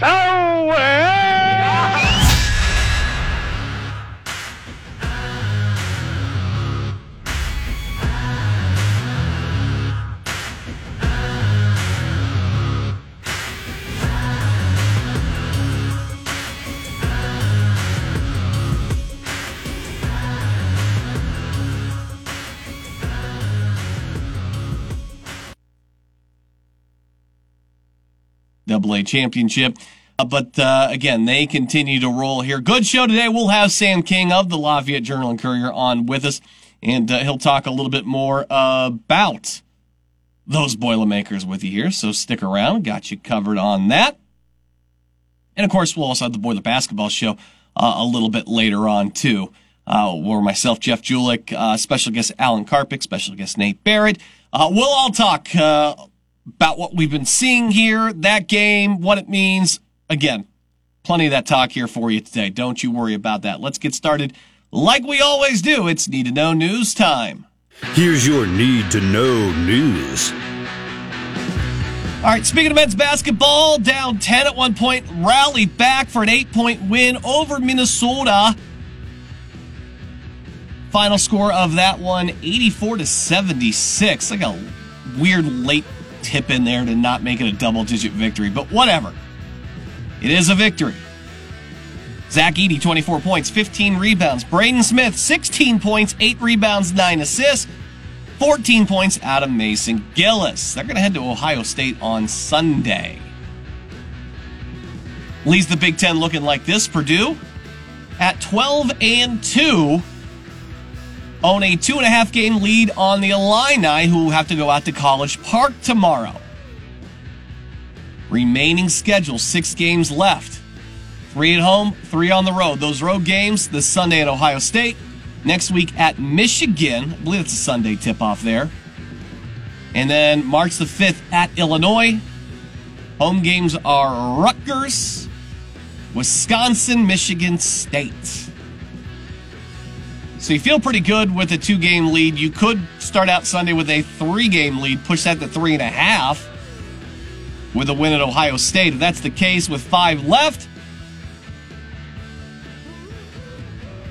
so well. Double A championship. Uh, but uh, again, they continue to roll here. Good show today. We'll have Sam King of the Lafayette Journal and Courier on with us, and uh, he'll talk a little bit more about those Boilermakers with you here. So stick around. Got you covered on that. And of course, we'll also have the Boiler Basketball Show uh, a little bit later on too. Uh, where myself, Jeff Julik, uh, special guest Alan Karpick, special guest Nate Barrett. we'll all talk about what we've been seeing here, that game, what it means. Again, plenty of that talk here for you today. Don't you worry about that. Let's get started like we always do. It's Need to Know News time. Here's your Need to Know News. All right, speaking of men's basketball, down 10 at one point, rallied back for an eight point win over Minnesota. Final score of that one 84 to 76. Like a weird late tip in there to not make it a double digit victory, but whatever. It is a victory. Zach Edey, 24 points, 15 rebounds. Braden Smith, 16 points, 8 rebounds, 9 assists. 14 points out of Mason Gillis. They're going to head to Ohio State on Sunday. Leaves the Big Ten looking like this. Purdue at 12 and 2 own a two and a half game lead on the Illini, who have to go out to College Park tomorrow. Remaining schedule, six games left. Three at home, three on the road. Those road games this Sunday at Ohio State, next week at Michigan. I believe it's a Sunday tip off there. And then March the 5th at Illinois. Home games are Rutgers, Wisconsin, Michigan State. So you feel pretty good with a two game lead. You could start out Sunday with a three game lead, push that to three and a half with a win at Ohio State. If that's the case with five left,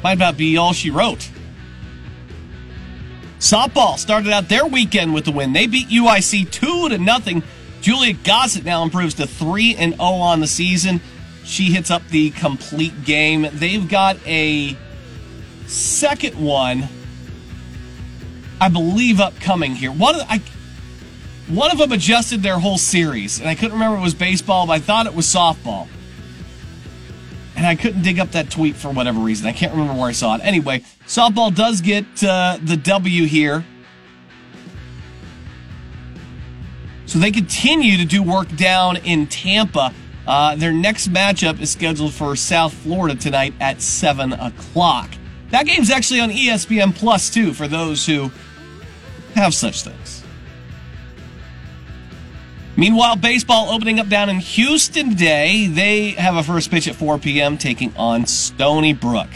might about be all she wrote. Softball started out their weekend with the win. They beat UIC 2 to nothing. Julia Gossett now improves to 3 and 0 on the season. She hits up the complete game. They've got a second one, I believe, upcoming here. One of I, one of them adjusted their whole series, and I couldn't remember it was baseball, but I thought it was softball. And I couldn't dig up that tweet for whatever reason. I can't remember where I saw it. Anyway, softball does get uh, the W here. So they continue to do work down in Tampa. Uh, their next matchup is scheduled for South Florida tonight at 7 o'clock. That game's actually on ESPN Plus too for those who have such things. Meanwhile, baseball opening up down in Houston today. They have a first pitch at 4 p.m. taking on Stony Brook.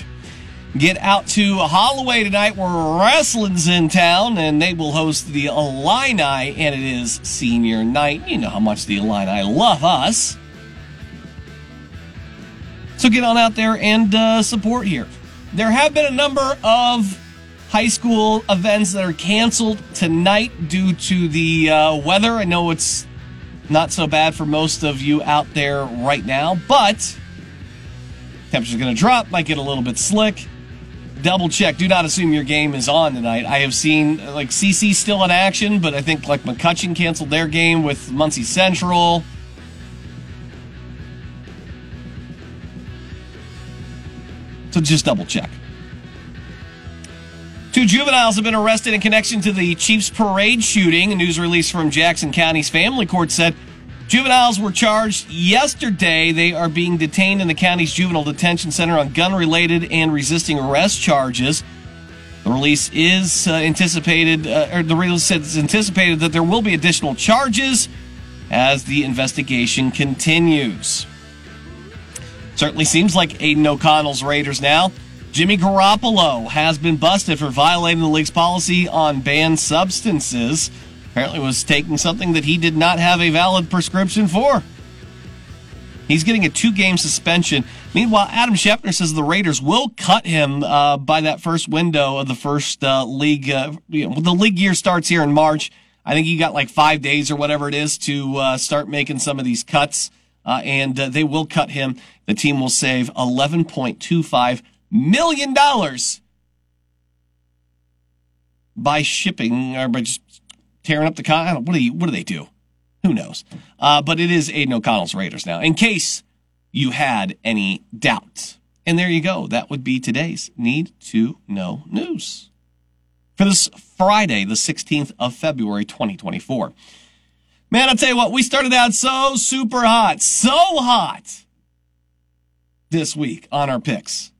Get out to Holloway tonight where wrestling's in town and they will host the Illini and it is senior night. You know how much the Illini love us. So get on out there and uh, support here. There have been a number of high school events that are canceled tonight due to the uh, weather. I know it's not so bad for most of you out there right now, but temperature's going to drop, might get a little bit slick. Double check. Do not assume your game is on tonight. I have seen like CC still in action, but I think like McCutcheon canceled their game with Muncie Central. So just double check. Two juveniles have been arrested in connection to the Chiefs parade shooting. A news release from Jackson County's family court said Juveniles were charged yesterday. They are being detained in the county's juvenile detention center on gun related and resisting arrest charges. The release is uh, anticipated, uh, or the release is anticipated that there will be additional charges as the investigation continues. Certainly seems like Aidan O'Connell's Raiders now. Jimmy Garoppolo has been busted for violating the league's policy on banned substances. Apparently was taking something that he did not have a valid prescription for. He's getting a two-game suspension. Meanwhile, Adam Schefter says the Raiders will cut him uh, by that first window of the first uh, league. Uh, you know, the league year starts here in March. I think you got like five days or whatever it is to uh, start making some of these cuts, uh, and uh, they will cut him. The team will save eleven point two five million dollars by shipping or by just tearing up the con. What do you? What do they do? Who knows? Uh, but it is Aidan O'Connell's Raiders now. In case you had any doubts, and there you go. That would be today's need to know news for this Friday, the 16th of February, 2024. Man, I'll tell you what, we started out so super hot, so hot this week on our picks.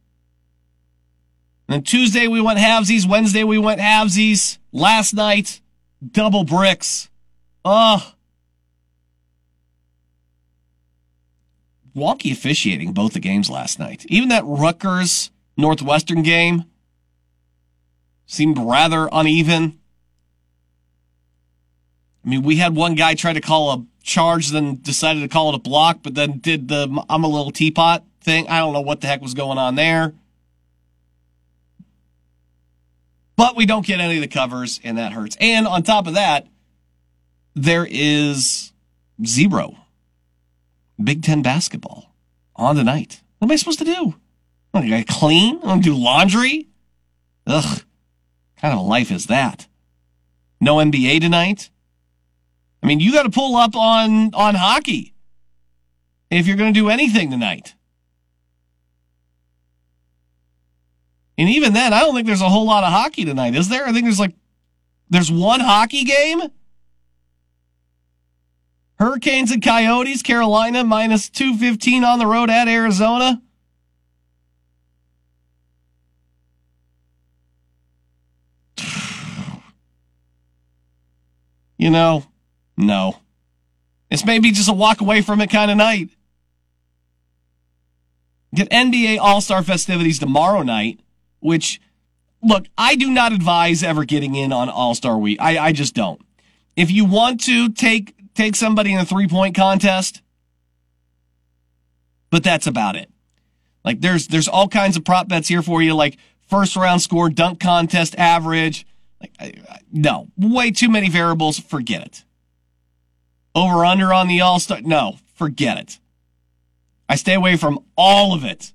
And then Tuesday we went halvesies, Wednesday we went halvesies, last night, double bricks. Oh. Wonky officiating both the games last night. Even that Rutgers Northwestern game seemed rather uneven. I mean, we had one guy try to call a charge, then decided to call it a block, but then did the I'm a little teapot thing. I don't know what the heck was going on there. But we don't get any of the covers, and that hurts. And on top of that, there is zero Big Ten basketball on tonight. What am I supposed to do? I'm going to clean? I'm going to do laundry? Ugh What kind of a life is that? No NBA tonight? I mean, you got to pull up on, on hockey if you're going to do anything tonight. And even then, I don't think there's a whole lot of hockey tonight, is there? I think there's like, there's one hockey game. Hurricanes and Coyotes, Carolina minus 215 on the road at Arizona. you know, no. It's maybe just a walk away from it kind of night. Get NBA All Star festivities tomorrow night, which, look, I do not advise ever getting in on All Star Week. I, I just don't. If you want to take take somebody in a three point contest, but that's about it. Like there's there's all kinds of prop bets here for you, like first round score, dunk contest average, like, I, I, no, way too many variables. Forget it. Over under on the All Star. No, forget it. I stay away from all of it.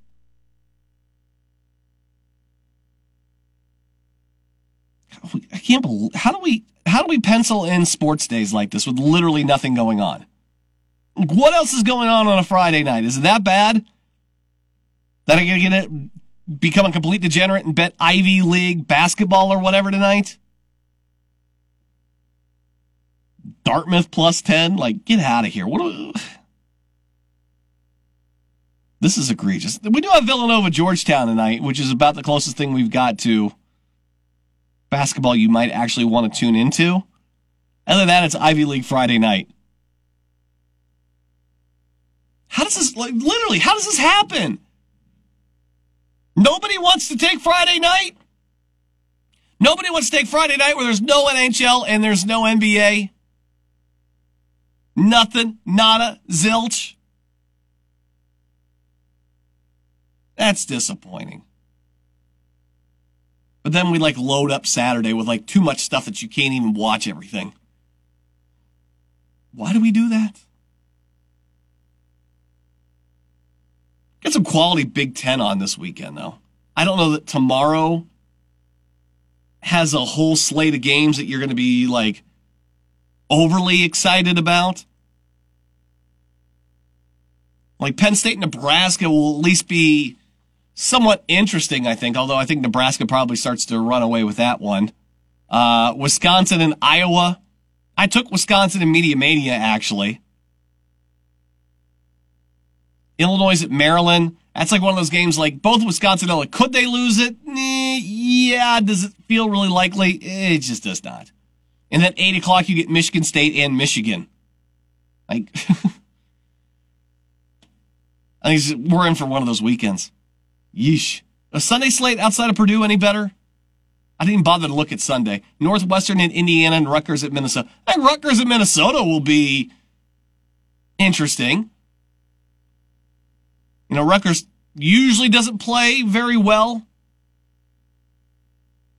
I can't believe how do we how do we pencil in sports days like this with literally nothing going on? What else is going on on a Friday night? Is it that bad? That I'm gonna get it become a complete degenerate and bet Ivy League basketball or whatever tonight? Dartmouth plus 10? Like, get out of here. What we... This is egregious. We do have Villanova Georgetown tonight, which is about the closest thing we've got to basketball you might actually want to tune into. Other than that, it's Ivy League Friday night. How does this, like, literally, how does this happen? Nobody wants to take Friday night. Nobody wants to take Friday night where there's no NHL and there's no NBA. Nothing, nada, zilch. That's disappointing. But then we like load up Saturday with like too much stuff that you can't even watch everything. Why do we do that? Get some quality Big Ten on this weekend, though. I don't know that tomorrow has a whole slate of games that you're going to be like overly excited about. Like Penn State, Nebraska will at least be somewhat interesting, I think, although I think Nebraska probably starts to run away with that one. Uh, Wisconsin and Iowa. I took Wisconsin in Media Mania, actually. Illinois at Maryland. That's like one of those games like both Wisconsin and Illinois. Could they lose it? Eh, yeah. Does it feel really likely? Eh, it just does not. And then 8 o'clock, you get Michigan State and Michigan. Like, I think we're in for one of those weekends. Yeesh. A Sunday slate outside of Purdue any better? I didn't bother to look at Sunday. Northwestern in Indiana and Rutgers at Minnesota. I think Rutgers at Minnesota will be interesting. You know, Rutgers usually doesn't play very well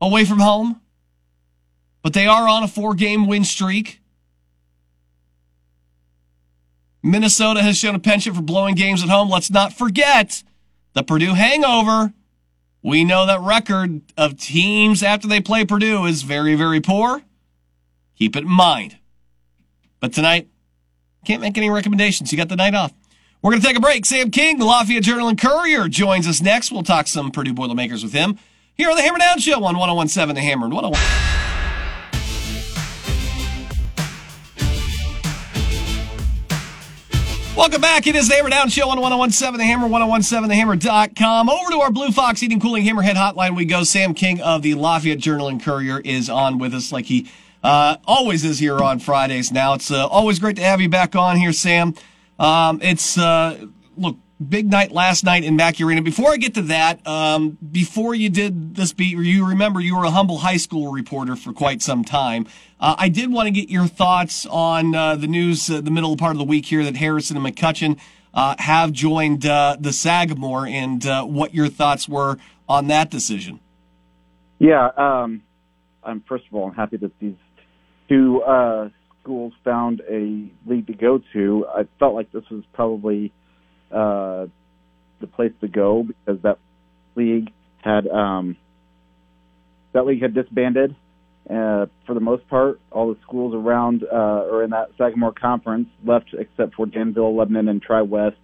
away from home, but they are on a four game win streak. Minnesota has shown a penchant for blowing games at home. Let's not forget the Purdue hangover. We know that record of teams after they play Purdue is very, very poor. Keep it in mind. But tonight, can't make any recommendations. You got the night off. We're going to take a break. Sam King, the Lafayette Journal and Courier, joins us next. We'll talk some Purdue Boilermakers with him here on the Hammer Down Show on 1017 The Hammer and 101. Welcome back. It is the Hammer Down Show on 1017 The Hammer, 1017TheHammer.com. Over to our Blue Fox Heating Cooling Hammerhead Hotline we go. Sam King of the Lafayette Journal and Courier is on with us like he uh, always is here on Fridays now. It's uh, always great to have you back on here, Sam. Um, it's, uh, look, big night last night in Mackey Arena. Before I get to that, um, before you did this beat, you remember you were a humble high school reporter for quite some time. Uh, I did want to get your thoughts on uh, the news, uh, the middle part of the week here, that Harrison and McCutcheon uh, have joined uh, the Sagamore, and uh, what your thoughts were on that decision. Yeah, um, I'm first of all, I'm happy that these two schools found a league to go to. I felt like this was probably uh, the place to go because that league had um, that league had disbanded uh, for the most part. All the schools around uh, or in that Sagamore conference left, except for Danville, Lebanon, and Tri West.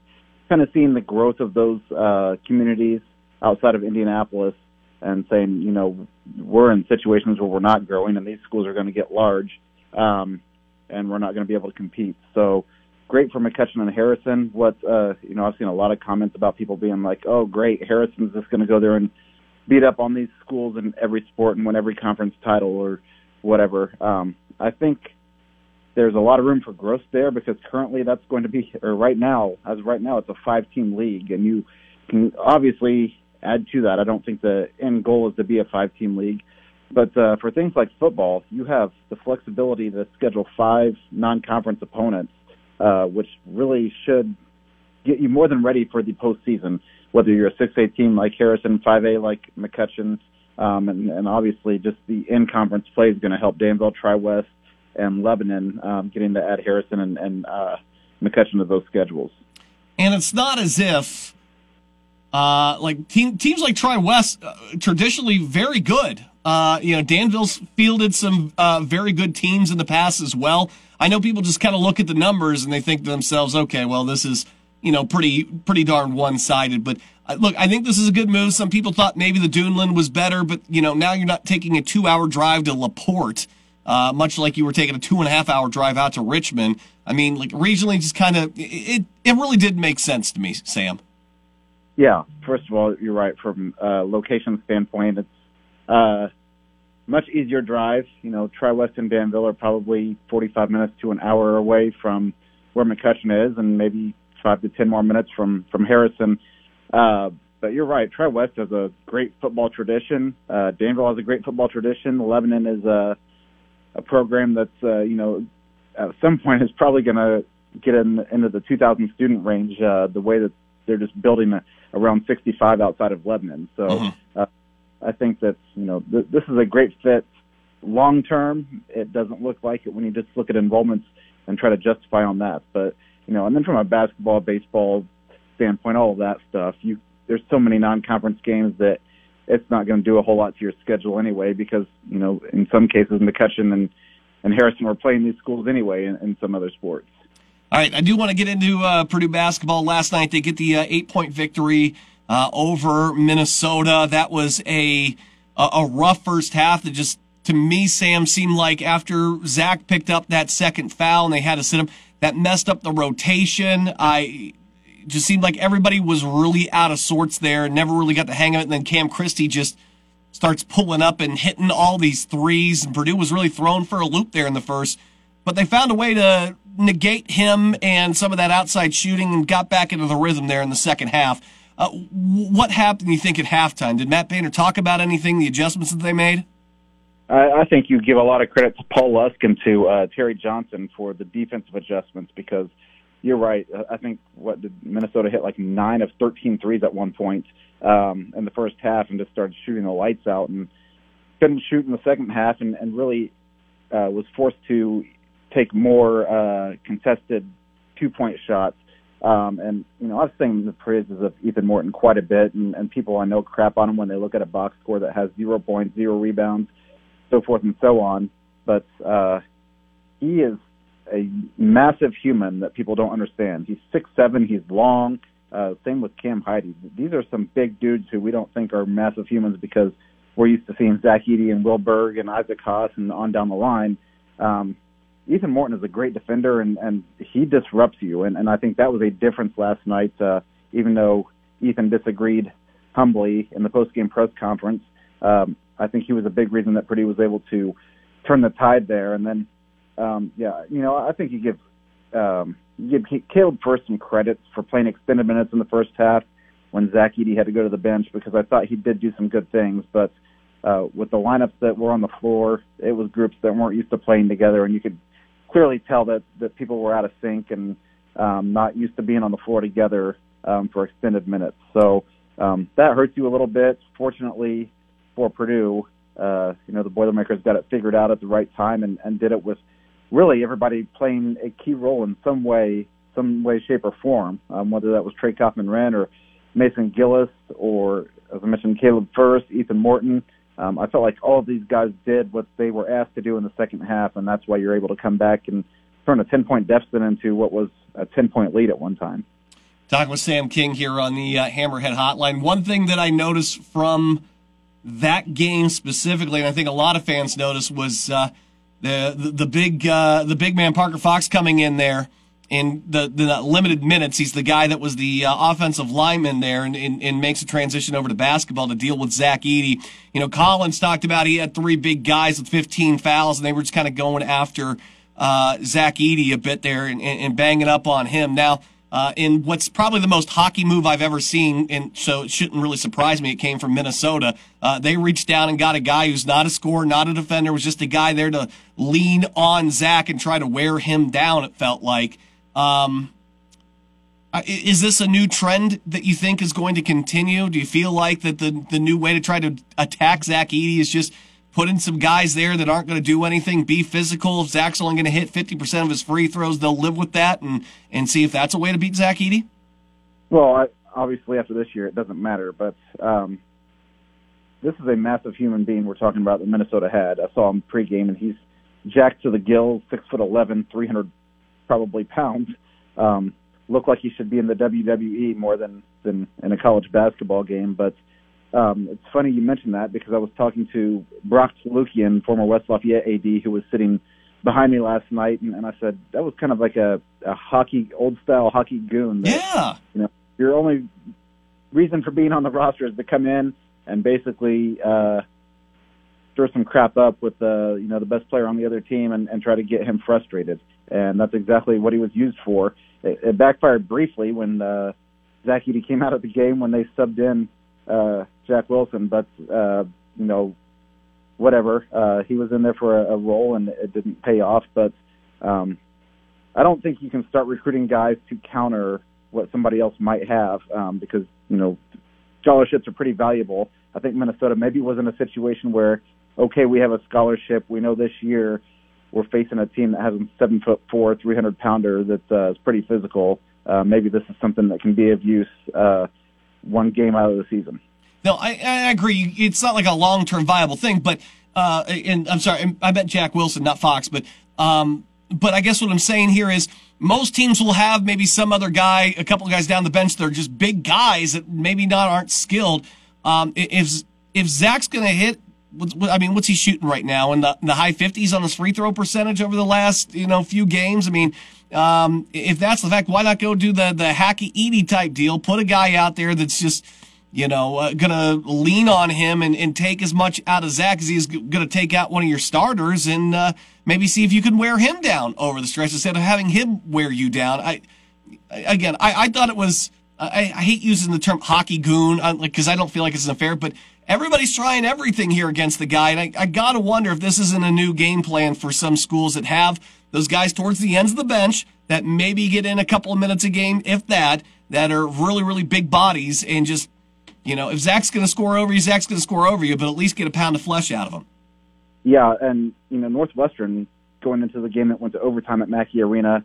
Kind of seeing the growth of those uh, communities outside of Indianapolis and saying, you know, we're in situations where we're not growing, and these schools are going to get large, um, and we're not going to be able to compete. So great for McCutcheon and Harrison. What uh, you know, I've seen a lot of comments about people being like, "Oh, great, Harrison's just going to go there and beat up on these schools in every sport and win every conference title or whatever." Um, I think there's a lot of room for growth there because currently that's going to be, or right now, as right now, it's a five-team league, and you can obviously add to that. I don't think the end goal is to be a five-team league. But uh, for things like football, you have the flexibility to schedule five non-conference opponents uh, which really should get you more than ready for the postseason. Whether you're a 6A team like Harrison, 5A like McCutcheon, um, and, and obviously just the in-conference play is going to help Danville, Tri-West, and Lebanon um, getting to add Harrison and, and uh, McCutcheon to those schedules. And it's not as if uh, like team, teams like Tri West uh, traditionally very good. Uh, you know, Danville's fielded some uh, very good teams in the past as well. I know people just kind of look at the numbers and they think to themselves, okay, well, this is, you know, pretty, pretty darn one sided. But uh, look, I think this is a good move. Some people thought maybe the Duneland was better, but, you know, now you're not taking a two hour drive to LaPorte, uh, much like you were taking a two and a half hour drive out to Richmond. I mean, like regionally, just kind of, it, it really did make sense to me, Sam. Yeah, first of all, you're right. From a location standpoint, it's, uh, much easier drive. You know, Tri West and Danville are probably 45 minutes to an hour away from where McCutcheon is, and maybe five to ten more minutes from from Harrison. Uh, but you're right. Tri West has a great football tradition. Uh, Danville has a great football tradition. Lebanon is a a program that's uh, you know at some point is probably going to get in, into the 2,000 student range. Uh, the way that they're just building a, around 65 outside of Lebanon. So. Mm-hmm. Uh, I think that you know th- this is a great fit long term. It doesn't look like it when you just look at enrollments and try to justify on that. But you know, and then from a basketball, baseball standpoint, all of that stuff, you there's so many non-conference games that it's not going to do a whole lot to your schedule anyway. Because you know, in some cases, McCutcheon and and Harrison were playing these schools anyway in, in some other sports. All right, I do want to get into uh, Purdue basketball. Last night they get the uh, eight-point victory uh, over Minnesota. That was a, a rough first half that just to me, Sam, seemed like after Zach picked up that second foul and they had to sit him, that messed up the rotation. I just seemed like everybody was really out of sorts there, never really got the hang of it. And then Cam Christie just starts pulling up and hitting all these threes, and Purdue was really thrown for a loop there in the first. But they found a way to negate him and some of that outside shooting and got back into the rhythm there in the second half. Uh, what happened, you think, at halftime? Did Matt Painter talk about anything, the adjustments that they made? I, I think you give a lot of credit to Paul Lusk and to uh, Terry Johnson for the defensive adjustments because you're right. I think what did Minnesota hit like nine of 13 threes at one point um, in the first half and just started shooting the lights out and couldn't shoot in the second half and, and really uh, was forced to take more uh, contested two point shots. Um, and you know, I've seen the praises of Ethan Morton quite a bit, and, and people I know crap on him when they look at a box score that has zero points, zero rebounds, so forth and so on. But uh, he is a massive human that people don't understand. He's six seven. He's long. Uh, same with Cam Heide. These are some big dudes who we don't think are massive humans because we're used to seeing Zach Edey and Will Berg and Isaac Haas and on down the line. Um, Ethan Morton is a great defender and, and he disrupts you. And, and I think that was a difference last night, uh, even though Ethan disagreed humbly in the post-game press conference. Um, I think he was a big reason that Purdue was able to turn the tide there. And then, um, yeah, you know, I think you give, um, you give Caleb Furst some credit for playing extended minutes in the first half when Zach Edey had to go to the bench because I thought he did do some good things, but uh, with the lineups that were on the floor, it was groups that weren't used to playing together, and you could clearly tell that that people were out of sync and um, not used to being on the floor together um, for extended minutes. So um, that hurts you a little bit. Fortunately for Purdue, uh, you know the Boilermakers got it figured out at the right time and, and did it with really everybody playing a key role in some way, some way, shape, or form. Um, whether that was Trey Kaufman-Renn or Mason Gillis, or as I mentioned, Caleb Furst, Ethan Morton. Um, I felt like all of these guys did what they were asked to do in the second half, and that's why you're able to come back and turn a 10 point deficit into what was a 10 point lead at one time. Talking with Sam King here on the uh, Hammerhead Hotline. One thing that I noticed from that game specifically, and I think a lot of fans noticed, was uh, the, the, the big uh, the big man Parker Fox coming in there in the, the limited minutes, he's the guy that was the uh, offensive lineman there and, and, and, makes a transition over to basketball to deal with Zach Edey. You know, Collins talked about he had three big guys with 15 fouls, and they were just kind of going after uh, Zach Edey a bit there and, and banging up on him. Now, uh, in what's probably the most hockey move I've ever seen, and so it shouldn't really surprise me. It came from Minnesota. Uh, they reached down and got a guy who's not a scorer, not a defender, was just a guy there to lean on Zach and try to wear him down. It felt like. Um, is this a new trend that you think is going to continue? Do you feel like that the the new way to try to attack Zach Edey is just putting some guys there that aren't going to do anything, be physical? If Zach's only going to hit fifty percent of his free throws, they'll live with that and and see if that's a way to beat Zach Edey. Well, I, obviously after this year, it doesn't matter, but um, this is a massive human being we're talking about that Minnesota had. I saw him pregame, and he's jacked to the gills, six foot eleven, three hundred probably pounds. Um, look like he should be in the WWE more than than in a college basketball game. But um, it's funny you mentioned that because I was talking to Brock Tolukian, former West Lafayette AD, who was sitting behind me last night, and, and I said that was kind of like a, a hockey old style hockey goon. That, yeah, you know, your only reason for being on the roster is to come in and basically uh, stir some crap up with the uh, you know the best player on the other team and, and try to get him frustrated and that's exactly what he was used for. It, it backfired briefly when uh, Zach Edey came out of the game when they subbed in uh, Jack Wilson, but uh, you know, whatever. Uh, he was in there for a, a role, and it didn't pay off. But um, I don't think you can start recruiting guys to counter what somebody else might have, um, because you know scholarships are pretty valuable. I think Minnesota maybe was in a situation where, okay, we have a scholarship. We know this year we're facing a team that has a seven foot four, 300 pounder that uh, pretty physical. Uh, maybe this is something that can be of use uh, one game out of the season. No, I, I agree. It's not like a long term viable thing, but uh, and I'm sorry, I bet Jack Wilson, not Fox, but um, but I guess what I'm saying here is most teams will have maybe some other guy, a couple of guys down the bench that are just big guys that maybe not aren't skilled. Um, if if Zach's going to hit I mean, what's he shooting right now in the, in the high 50s on his free throw percentage over the last, you know, few games? I mean, Um, if that's the fact, why not go do the the hacky Edey type deal? Put a guy out there that's just you know, uh, gonna lean on him and, and take as much out of Zach as he's gonna take out one of your starters and, uh, maybe see if you can wear him down over the stretch instead of having him wear you down. I, again, I, I thought it was, I, I hate using the term hockey goon, uh, like, cause I don't feel like it's unfair, but everybody's trying everything here against the guy. And I, I gotta wonder if this isn't a new game plan for some schools that have those guys towards the ends of the bench that maybe get in a couple of minutes a game, if that, that are really, really big bodies and just you know, if Zach's going to score over you, Zach's going to score over you, but at least get a pound of flesh out of him. Yeah, and you know Northwestern going into the game that went to overtime at Mackey Arena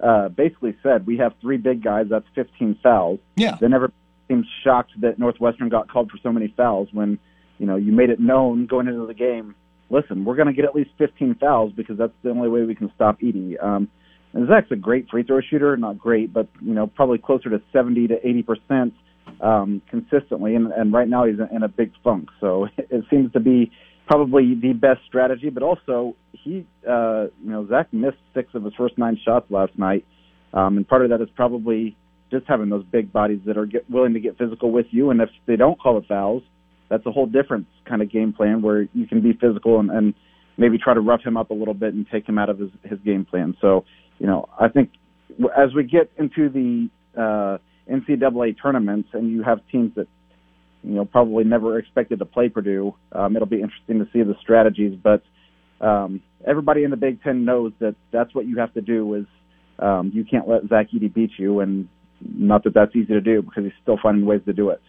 uh, basically said we have three big guys. That's 15 fouls. Yeah, they never seemed shocked that Northwestern got called for so many fouls when you know you made it known going into the game. Listen, we're going to get at least 15 fouls because that's the only way we can stop Edey. Um, and Zach's a great free throw shooter, not great, but you know probably closer to 70 to 80 percent um, consistently, and, and right now he's in a big funk. So it seems to be probably the best strategy. But also, he, uh, you know, Zach missed six of his first nine shots last night, um, and part of that is probably just having those big bodies that are get, willing to get physical with you. And if they don't call it fouls, that's a whole different kind of game plan where you can be physical and, and maybe try to rough him up a little bit and take him out of his, his game plan. So, you know, I think as we get into the uh, NCAA tournaments and you have teams that you know probably never expected to play Purdue, um, it'll be interesting to see the strategies. But um, everybody in the Big Ten knows that that's what you have to do. Is um, you can't let Zach Edey beat you, and not that that's easy to do because he's still finding ways to do it.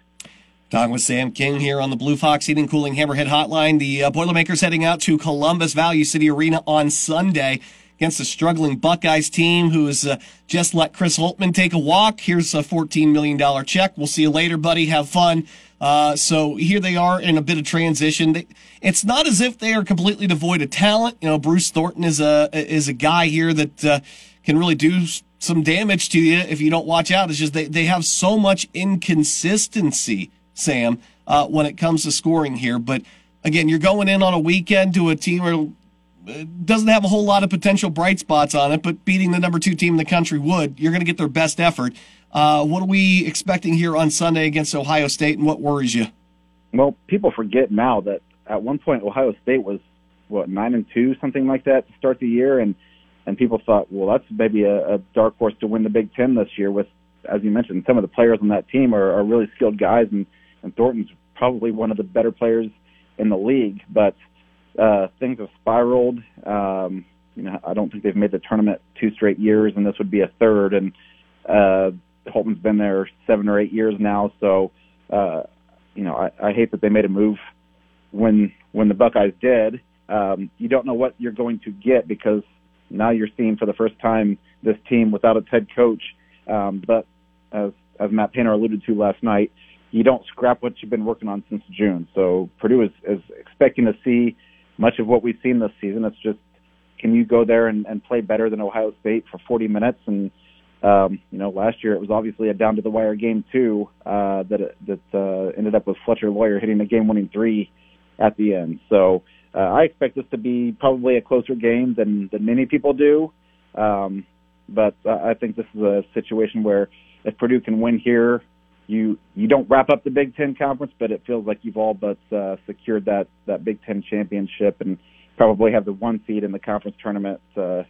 Talking with Sam King here on the Blue Fox Heating Cooling Hammerhead Hotline. The uh, Boilermakers heading out to Columbus Value City Arena on Sunday against a struggling Buckeyes team who has uh, just let Chris Holtmann take a walk. Here's a $14 million check. We'll see you later, buddy. Have fun. Uh, so here they are in a bit of transition. They, it's not as if they are completely devoid of talent. You know, Bruce Thornton is a is a guy here that uh, can really do some damage to you if you don't watch out. It's just they they have so much inconsistency, Sam, uh, when it comes to scoring here. But again, you're going in on a weekend to a team where doesn't have a whole lot of potential bright spots on it, but beating the number two team in the country would. You're going to get their best effort. Uh, what are we expecting here on Sunday against Ohio State, and what worries you? Well, people forget now that at one point Ohio State was what nine and two, something like that, to start the year, and and people thought, well, that's maybe a, a dark horse to win the Big Ten this year. With, as you mentioned, some of the players on that team are, are really skilled guys, and and Thornton's probably one of the better players in the league, but uh, things have spiraled. Um, you know, I don't think they've made the tournament two straight years, and this would be a third. And uh, Holtmann's been there seven or eight years now, so uh, you know, I, I hate that they made a move when when the Buckeyes did. Um, you don't know what you're going to get because now you're seeing for the first time this team without its head coach. Um, but as as Matt Painter alluded to last night, you don't scrap what you've been working on since June. So Purdue is, is expecting to see much of what we've seen this season. It's just can you go there and, and play better than Ohio State for 40 minutes? And um, you know, last year it was obviously a down to the wire game too uh, that that uh, ended up with Fletcher Loyer hitting a game-winning three at the end. So uh, I expect this to be probably a closer game than than many people do. Um, but I think this is a situation where if Purdue can win here, you you don't wrap up the Big Ten conference, but it feels like you've all but uh, secured that that Big Ten championship and probably have the one seed in the conference tournament uh,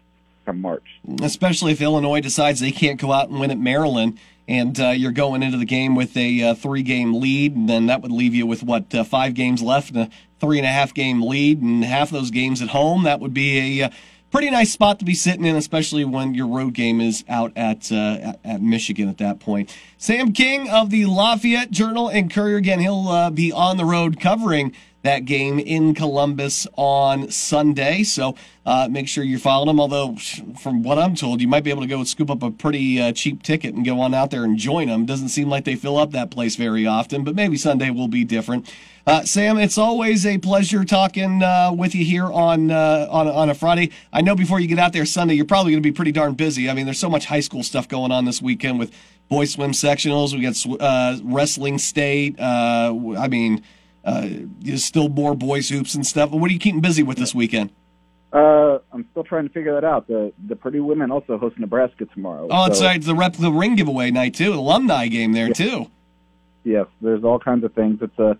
come March. Especially if Illinois decides they can't go out and win at Maryland, and uh, you're going into the game with a uh, three game lead, and then that would leave you with what uh, five games left a three and a half game lead, and half those games at home. That would be a uh, pretty nice spot to be sitting in, especially when your road game is out at uh, at Michigan at that point. Sam King of the Lafayette Journal and Courier again. He'll uh, be on the road covering that game in Columbus on Sunday. So uh, make sure you're following them. Although, from what I'm told, you might be able to go scoop up a pretty uh, cheap ticket and go on out there and join them. Doesn't seem like they fill up that place very often, but maybe Sunday will be different. Uh, Sam, it's always a pleasure talking uh, with you here on, uh, on on a Friday. I know before you get out there Sunday, you're probably going to be pretty darn busy. I mean, there's so much high school stuff going on this weekend with boys swim sectionals. We got uh, wrestling state. I mean, uh, still more boys hoops and stuff. What are you keeping busy with this weekend? Uh, I'm still trying to figure that out. The the Purdue women also host Nebraska tomorrow. Oh, that's so. It's the rep the ring giveaway night too. Alumni game there too. Yes, there's all kinds of things. It's a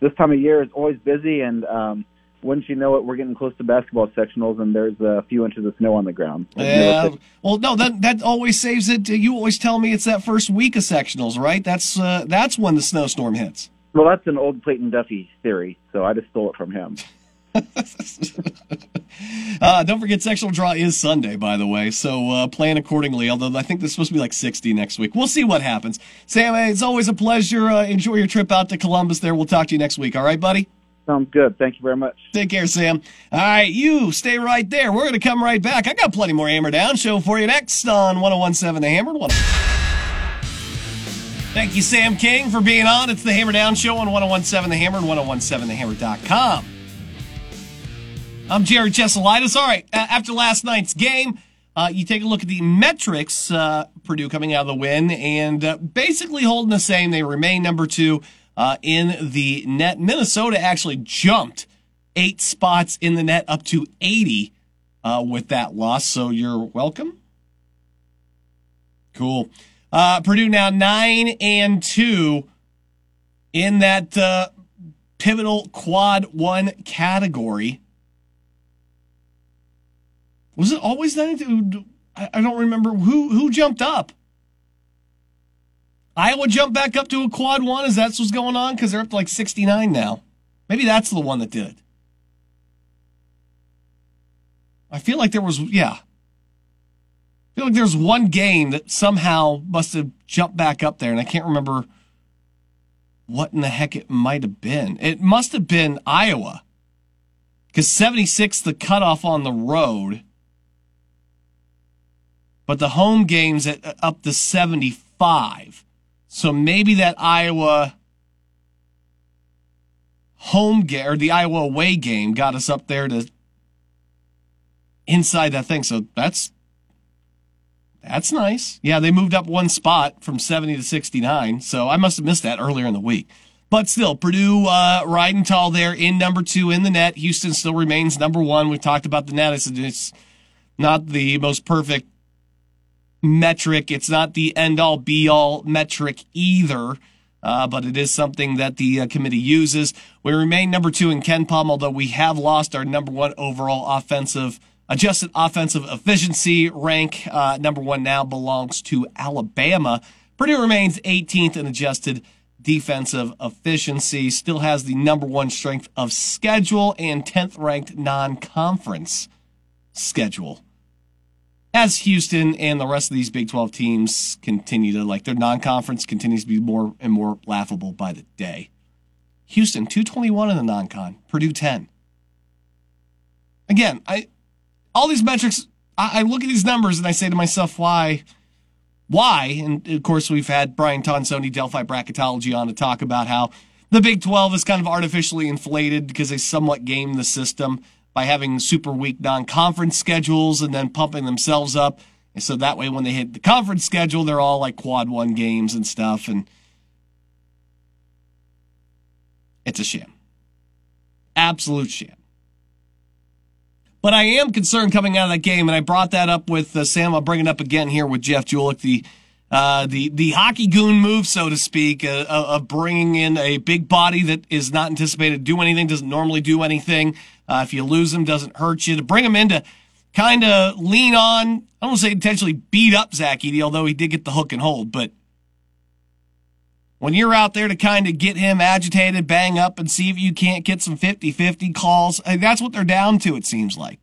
this time of year is always busy, and um, wouldn't you know it, we're getting close to basketball sectionals, and there's a few inches of snow on the ground. Yeah. Well, no, that that always saves it. You always tell me it's that first week of sectionals, right? That's uh, that's when the snowstorm hits. Well, that's an old Clayton Duffy theory, so I just stole it from him. Uh, don't forget, sectional draw is Sunday, by the way. So uh, plan accordingly. Although I think there's supposed to be like 60 next week. We'll see what happens. Sam, it's always a pleasure. Uh, enjoy your trip out to Columbus. There, we'll talk to you next week. All right, buddy. Sounds good. Thank you very much. Take care, Sam. All right, you stay right there. We're going to come right back. I got plenty more Hammer Down show for you next on 1017 The Hammer. Thank you, Sam King, for being on. It's the Hammer Down show on 1017 The Hammer and 1017thehammer.com. I'm Jared Chesalitis. All right, a- after last night's game, uh, you take a look at the metrics. Uh, Purdue coming out of the win and uh, basically holding the same. They remain number two uh, in the net. Minnesota actually jumped eight spots in the net up to 80 uh, with that loss. So you're welcome. Cool. Uh, Purdue now nine and two in that uh, pivotal quad one category. Was it always nine? I don't remember who who jumped up. Iowa jumped back up to a quad one. Is that what's going on? Because they're up to like sixty nine now. Maybe that's the one that did it. I feel like there was yeah. Feel like there's one game that somehow must have jumped back up there, and I can't remember what in the heck it might have been. It must have been Iowa. Because 76 the cutoff on the road. But the home game's at uh, up to 75. So maybe that Iowa home game or the Iowa away game got us up there to inside that thing. So that's that's nice. Yeah, they moved up one spot from 70 to 69. So I must have missed that earlier in the week. But still, Purdue uh, riding tall there in number two in the net. Houston still remains number one. We've talked about the net. It's, it's not the most perfect metric. It's not the end all be all metric either. Uh, but it is something that the uh, committee uses. We remain number two in KenPom, although we have lost our number one overall offensive adjusted offensive efficiency rank. Uh, number one now belongs to Alabama. Purdue remains 18th in adjusted defensive efficiency. Still has the number one strength of schedule and 10th ranked non-conference schedule as Houston and the rest of these Big 12 teams continue to like their non-conference continues to be more and more laughable by the day. Houston 221 in the non-con, Purdue 10. Again, I all these metrics I, I look at these numbers and I say to myself, why why? And of course we've had Brian Tonsoni, Delphi Bracketology on to talk about how the Big 12 is kind of artificially inflated because they somewhat game the system by having super weak non-conference schedules and then pumping themselves up. And so that way when they hit the conference schedule, they're all like quad one games and stuff. And it's a sham. Absolute sham. But I am concerned coming out of that game, and I brought that up with uh, Sam. I'll bring it up again here with Jeff Julick, the uh, the the hockey goon move, so to speak, uh, of bringing in a big body that is not anticipated to do anything, doesn't normally do anything. Uh, if you lose him, doesn't hurt you. To bring him in to kind of lean on, I don't want to say intentionally beat up Zach Edey, although he did get the hook and hold, but when you're out there to kind of get him agitated, bang up, and see if you can't get some 50 50 calls, mean, that's what they're down to, it seems like.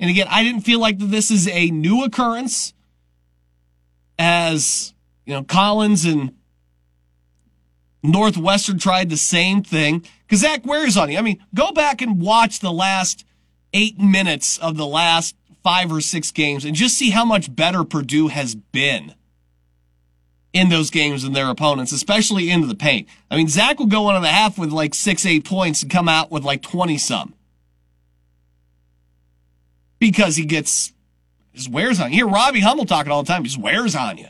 And again, I didn't feel like this is a new occurrence as, you know, Collins and Northwestern tried the same thing. Because Zach wears on you. I mean, go back and watch the last eight minutes of the last five or six games and just see how much better Purdue has been in those games than their opponents, especially into the paint. I mean, Zach will go one and a half with like six, eight points and come out with like 20 some. Because he gets, just wears on you. Hear Robbie Hummel talking all the time, he just wears on you.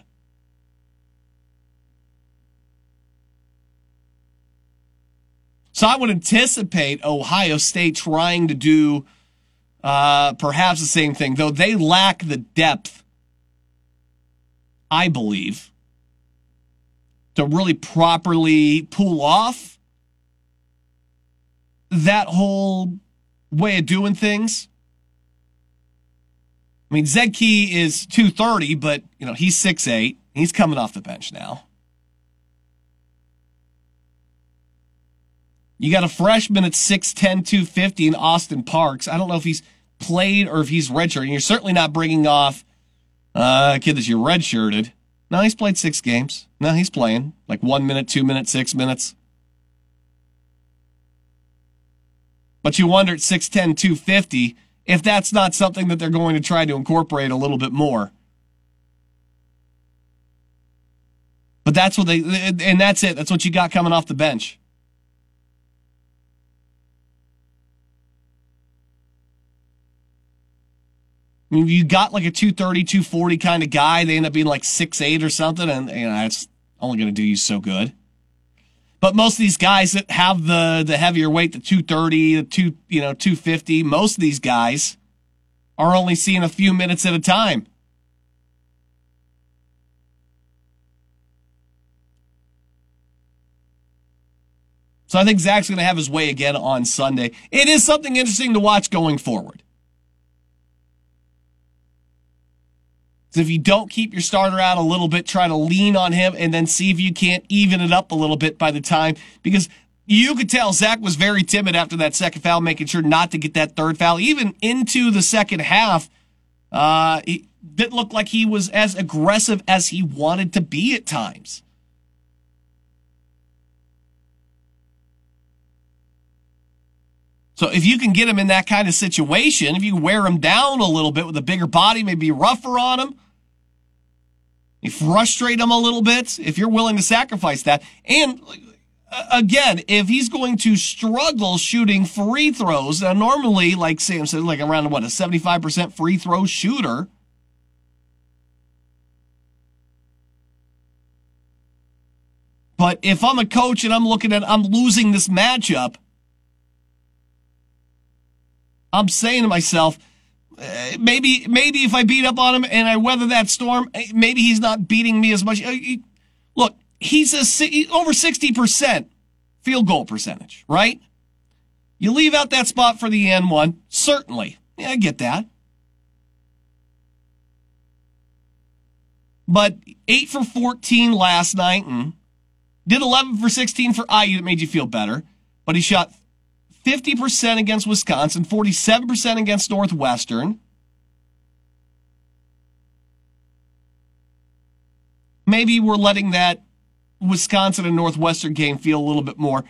So I would anticipate Ohio State trying to do uh, perhaps the same thing, though they lack the depth, I believe, to really properly pull off that whole way of doing things. I mean, Zed Key is 230, but, you know, he's 6'8. He's coming off the bench now. You got a freshman at 6'10, 250 in Austin Parks. I don't know if he's played or if he's redshirted. And you're certainly not bringing off uh, a kid that you're redshirted. No, he's played six games. No, he's playing like one minute, two minutes, six minutes. But you wonder at 6'10, 250 if that's not something that they're going to try to incorporate a little bit more. But that's what they, and that's it. That's what you got coming off the bench. You got like a 230, 240 kind of guy. They end up being like six eight or something, and you know that's only going to do you so good. But most of these guys that have the the heavier weight, the 230, the two you know 250, most of these guys are only seeing a few minutes at a time. So I think Zach's going to have his way again on Sunday. It is something interesting to watch going forward. If you don't keep your starter out a little bit, try to lean on him and then see if you can't even it up a little bit by the time because you could tell Zach was very timid after that second foul, making sure not to get that third foul. Even into the second half, uh, it didn't look like he was as aggressive as he wanted to be at times. So if you can get him in that kind of situation, if you wear him down a little bit with a bigger body, maybe rougher on him, you frustrate him a little bit if you're willing to sacrifice that. And uh, again, if he's going to struggle shooting free throws, now normally, like Sam said, like around what, a 75% free throw shooter. But if I'm a coach and I'm looking at, I'm losing this matchup, I'm saying to myself, uh, maybe maybe if I beat up on him and I weather that storm, eh, maybe he's not beating me as much. Uh, look, he's a over 60% field goal percentage, right? You leave out that spot for the N one, certainly. Yeah, I get that. But 8 for 14 last night and did 11 for 16 for IU that made you feel better. But he shot 50% against Wisconsin, 47% against Northwestern. Maybe we're letting that Wisconsin and Northwestern game feel a little bit more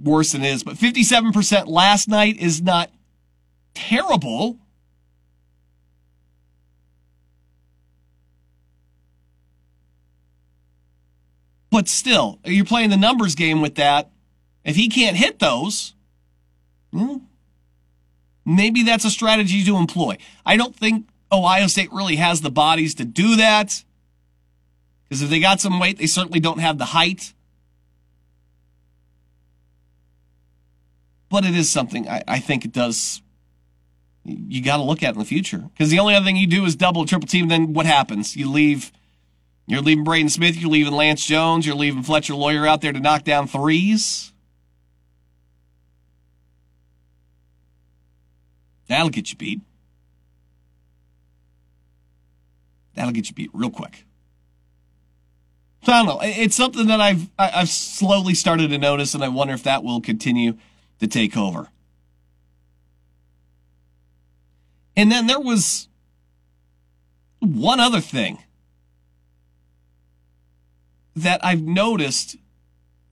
worse than it is. But 57% last night is not terrible. But still, you're playing the numbers game with that. If he can't hit those, well, maybe that's a strategy to employ. I don't think Ohio State really has the bodies to do that. Because if they got some weight, they certainly don't have the height. But it is something I, I think it does. You got to look at in the future. Because the only other thing you do is double, triple team. Then what happens? You leave. You're leaving Braden Smith. You're leaving Lance Jones. You're leaving Fletcher Lawyer out there to knock down threes. That'll get you beat. That'll get you beat real quick. I don't know. It's something that I've I've slowly started to notice, and I wonder if that will continue to take over. And then there was one other thing that I've noticed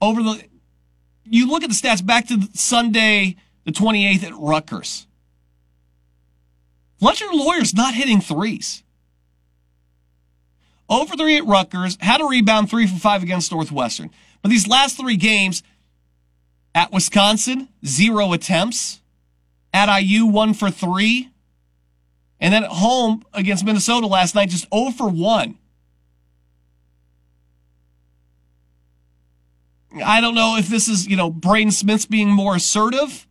over the. You look at the stats back to Sunday, the 28th at Rutgers. Fletcher Lawyer's not hitting threes. Over three at Rutgers, had a rebound three for five against Northwestern. But these last three games at Wisconsin, zero attempts. At IU, one for three. And then at home against Minnesota last night, just 0 for 1. I don't know if this is, you know, Braden Smith's being more assertive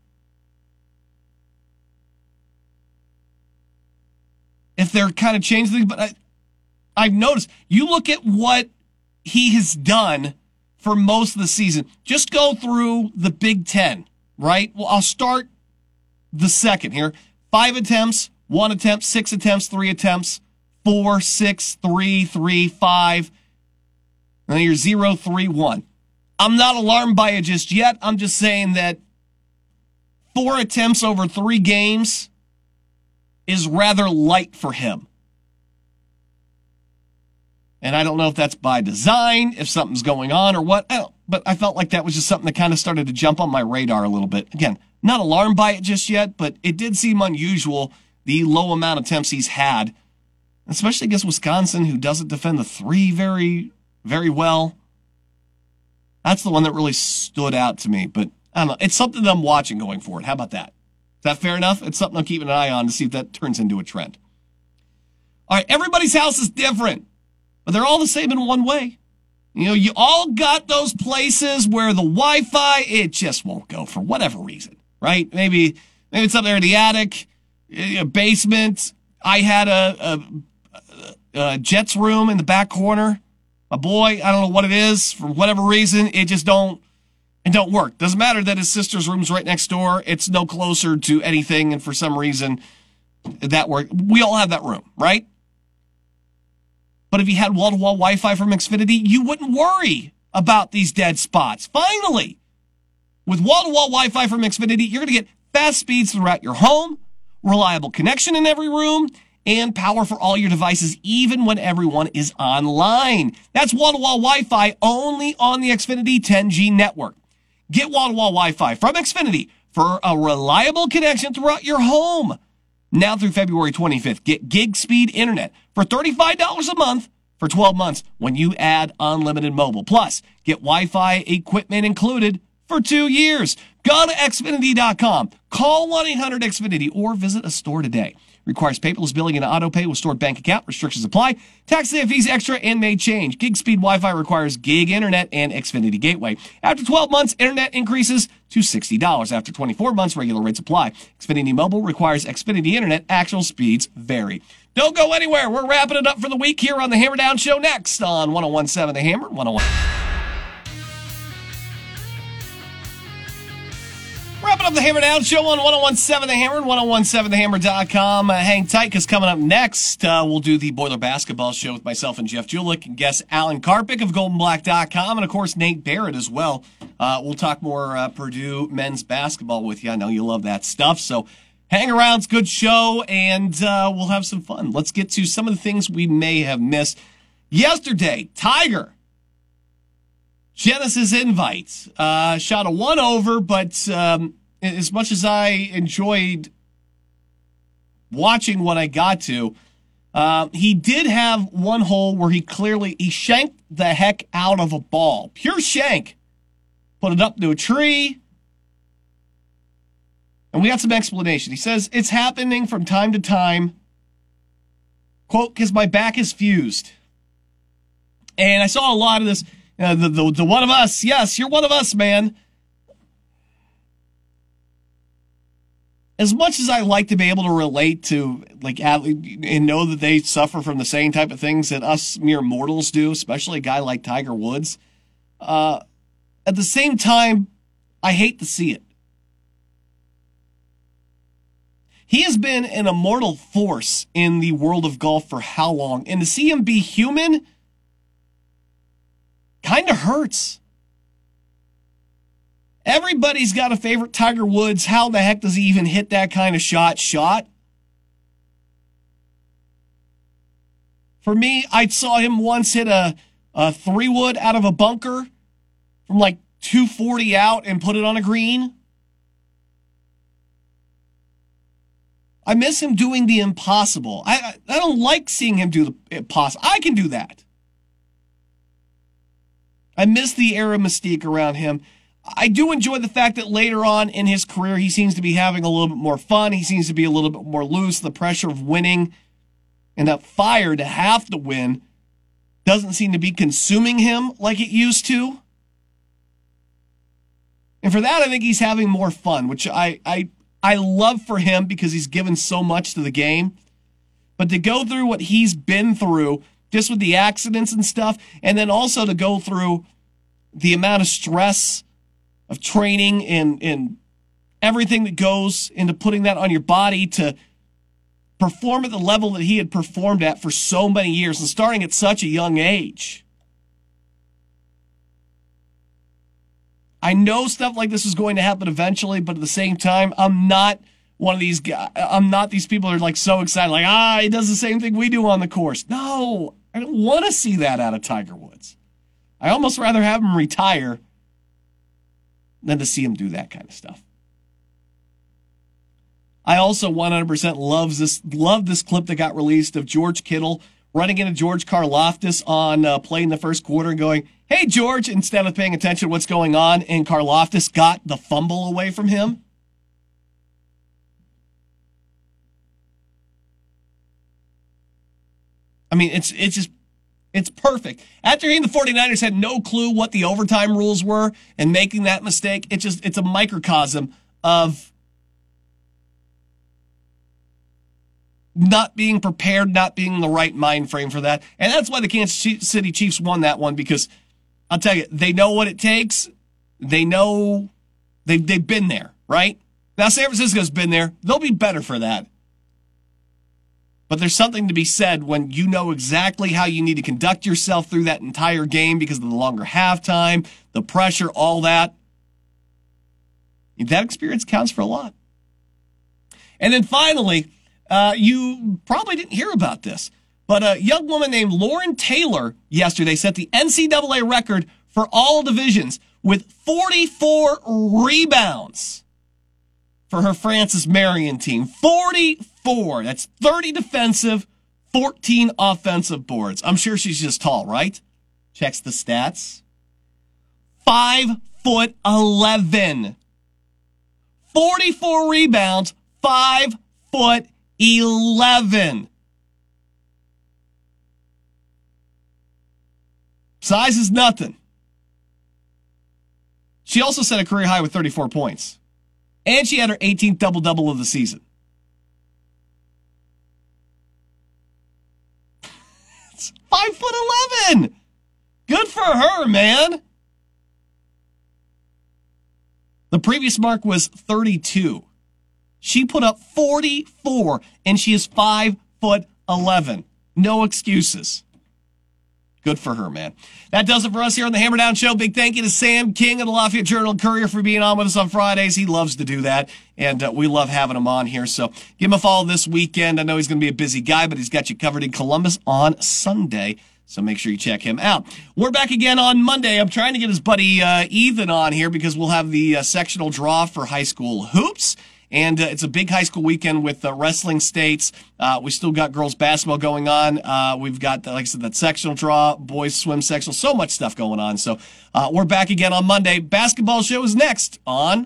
they're kind of changing things, but I, I've noticed you look at what he has done for most of the season. Just go through the Big Ten, right? Well, I'll start the second here. Five attempts, one attempt, six attempts, three attempts, four, six, three, three, five. Then you're zero, three, one. I'm not alarmed by it just yet. I'm just saying that four attempts over three games is rather light for him. And I don't know if that's by design, if something's going on or what. I but I felt like that was just something that kind of started to jump on my radar a little bit. Again, not alarmed by it just yet, but it did seem unusual the low amount of attempts he's had, especially against Wisconsin, who doesn't defend the three very, very well. That's the one that really stood out to me. But I don't know. It's something that I'm watching going forward. How about that? That fair enough? It's something I'm keeping an eye on to see if that turns into a trend. All right, everybody's house is different, but they're all the same in one way. You know, you all got those places where the Wi-Fi it just won't go for whatever reason, right? Maybe maybe it's up there in the attic, eh, a basement. I had a, a, a Jets room in the back corner. My boy, I don't know what it is for whatever reason, it just don't it don't work. Doesn't matter that his sister's room's right next door. It's no closer to anything, and for some reason, that work. We all have that room, right? But if you had wall to wall Wi Fi from Xfinity, you wouldn't worry about these dead spots. Finally, with wall to wall Wi Fi from Xfinity, you're going to get fast speeds throughout your home, reliable connection in every room, and power for all your devices, even when everyone is online. That's wall to wall Wi Fi only on the Xfinity 10G network. Get wall to wall Wi Fi from Xfinity for a reliable connection throughout your home. Now through February 25th, get gig speed internet for $35 a month for 12 months when you add unlimited mobile. Plus, get Wi-Fi equipment included for two years. Go to Xfinity.com, call 1-800-XFINITY, or visit a store today. Requires paperless billing and auto pay with stored bank account. Restrictions apply. Tax and fees extra and may change. Gig speed Wi-Fi requires gig internet and Xfinity Gateway. After 12 months, internet increases to $60. After 24 months, regular rates apply. Xfinity Mobile requires Xfinity Internet. Actual speeds vary. Don't go anywhere. We're wrapping it up for the week here on the Hammer Down Show next on 1017 The Hammer. 101. Wrapping up the Hammer Down Show on 1017 The Hammer and 1017TheHammer.com. Uh, hang tight because coming up next, uh, we'll do the Boiler Basketball Show with myself and Jeff Julik and guest Alan Karpick of GoldandBlack.com and, of course, Nate Barrett as well. Uh, we'll talk more uh, Purdue men's basketball with you. I know you love that stuff. So hang around. It's a good show and uh, we'll have some fun. Let's get to some of the things we may have missed. Yesterday, Tiger Genesis Invite uh, shot a one over, but um, as much as I enjoyed watching what I got to, uh, he did have one hole where he clearly he shanked the heck out of a ball, pure shank, put it up to a tree, and we got some explanation. He says it's happening from time to time. Quote, because my back is fused. And I saw a lot of this uh, the, the, the one of us. Yes, you're one of us, man. As much as I like to be able to relate to like and know that they suffer from the same type of things that us mere mortals do, especially a guy like Tiger Woods, uh, at the same time, I hate to see it. He has been an immortal force in the world of golf for how long? And to see him be human kind of hurts. Everybody's got a favorite Tiger Woods. How the heck does he even hit that kind of shot? Shot. For me, I saw him once hit a, a three wood out of a bunker from like 240 out and put it on a green. I miss him doing the impossible. I, I don't like seeing him do the impossible. I can do that. I miss the era mystique around him. I do enjoy the fact that later on in his career, he seems to be having a little bit more fun. He seems to be a little bit more loose. The pressure of winning and that fire to have to win doesn't seem to be consuming him like it used to. And for that, I think he's having more fun, which I, I, I love for him because he's given so much to the game. but to go through what he's been through, just with the accidents and stuff, and then also to go through the amount of stress of training and, and everything that goes into putting that on your body to perform at the level that he had performed at for so many years and starting at such a young age. I know stuff like this is going to happen eventually, but at the same time, I'm not one of these guys. I'm not these people who are like so excited, like, ah, he does the same thing we do on the course. No, I don't want to see that out of Tiger Woods. I almost rather have him retire than to see him do that kind of stuff. I also 100% loves this love this clip that got released of George Kittle running into George Karlaftis on uh, play in the first quarter and going, "Hey George," instead of paying attention to what's going on, and Karlaftis got the fumble away from him. I mean, it's it's just it's perfect. After hearing the 49ers had no clue what the overtime rules were and making that mistake, it just it's a microcosm of not being prepared, not being in the right mind frame for that. And that's why the Kansas City Chiefs won that one because I'll tell you, they know what it takes. They know they've, they've been there, right? Now, San Francisco's been there. They'll be better for that. But there's something to be said when you know exactly how you need to conduct yourself through that entire game because of the longer halftime, the pressure, all that. That experience counts for a lot. And then finally, uh, you probably didn't hear about this, but a young woman named Lauren Taylor yesterday set the NCAA record for all divisions with 44 rebounds for her Francis Marion team. 44. That's 30 defensive, 14 offensive boards. I'm sure she's just tall, right? Checks the stats. Five foot 11. 44 rebounds, five foot 11. Size is nothing. She also set a career high with 34 points. And she had her 18th double double of the season. it's five foot 11. Good for her, man. The previous mark was 32. She put up 44 and she is 5 foot 11. No excuses. Good for her, man. That does it for us here on the Hammer Down Show. Big thank you to Sam King of the Lafayette Journal Courier for being on with us on Fridays. He loves to do that, and uh, we love having him on here. So give him a follow this weekend. I know he's going to be a busy guy, but he's got you covered in Columbus on Sunday. So make sure you check him out. We're back again on Monday. I'm trying to get his buddy uh, Ethan on here because we'll have the uh, sectional draw for high school hoops. And uh, it's a big high school weekend with uh, wrestling states. Uh, we still got girls basketball going on. Uh, we've got, like I said, that sectional draw, boys swim sectional, so much stuff going on. So uh, we're back again on Monday. Basketball show is next on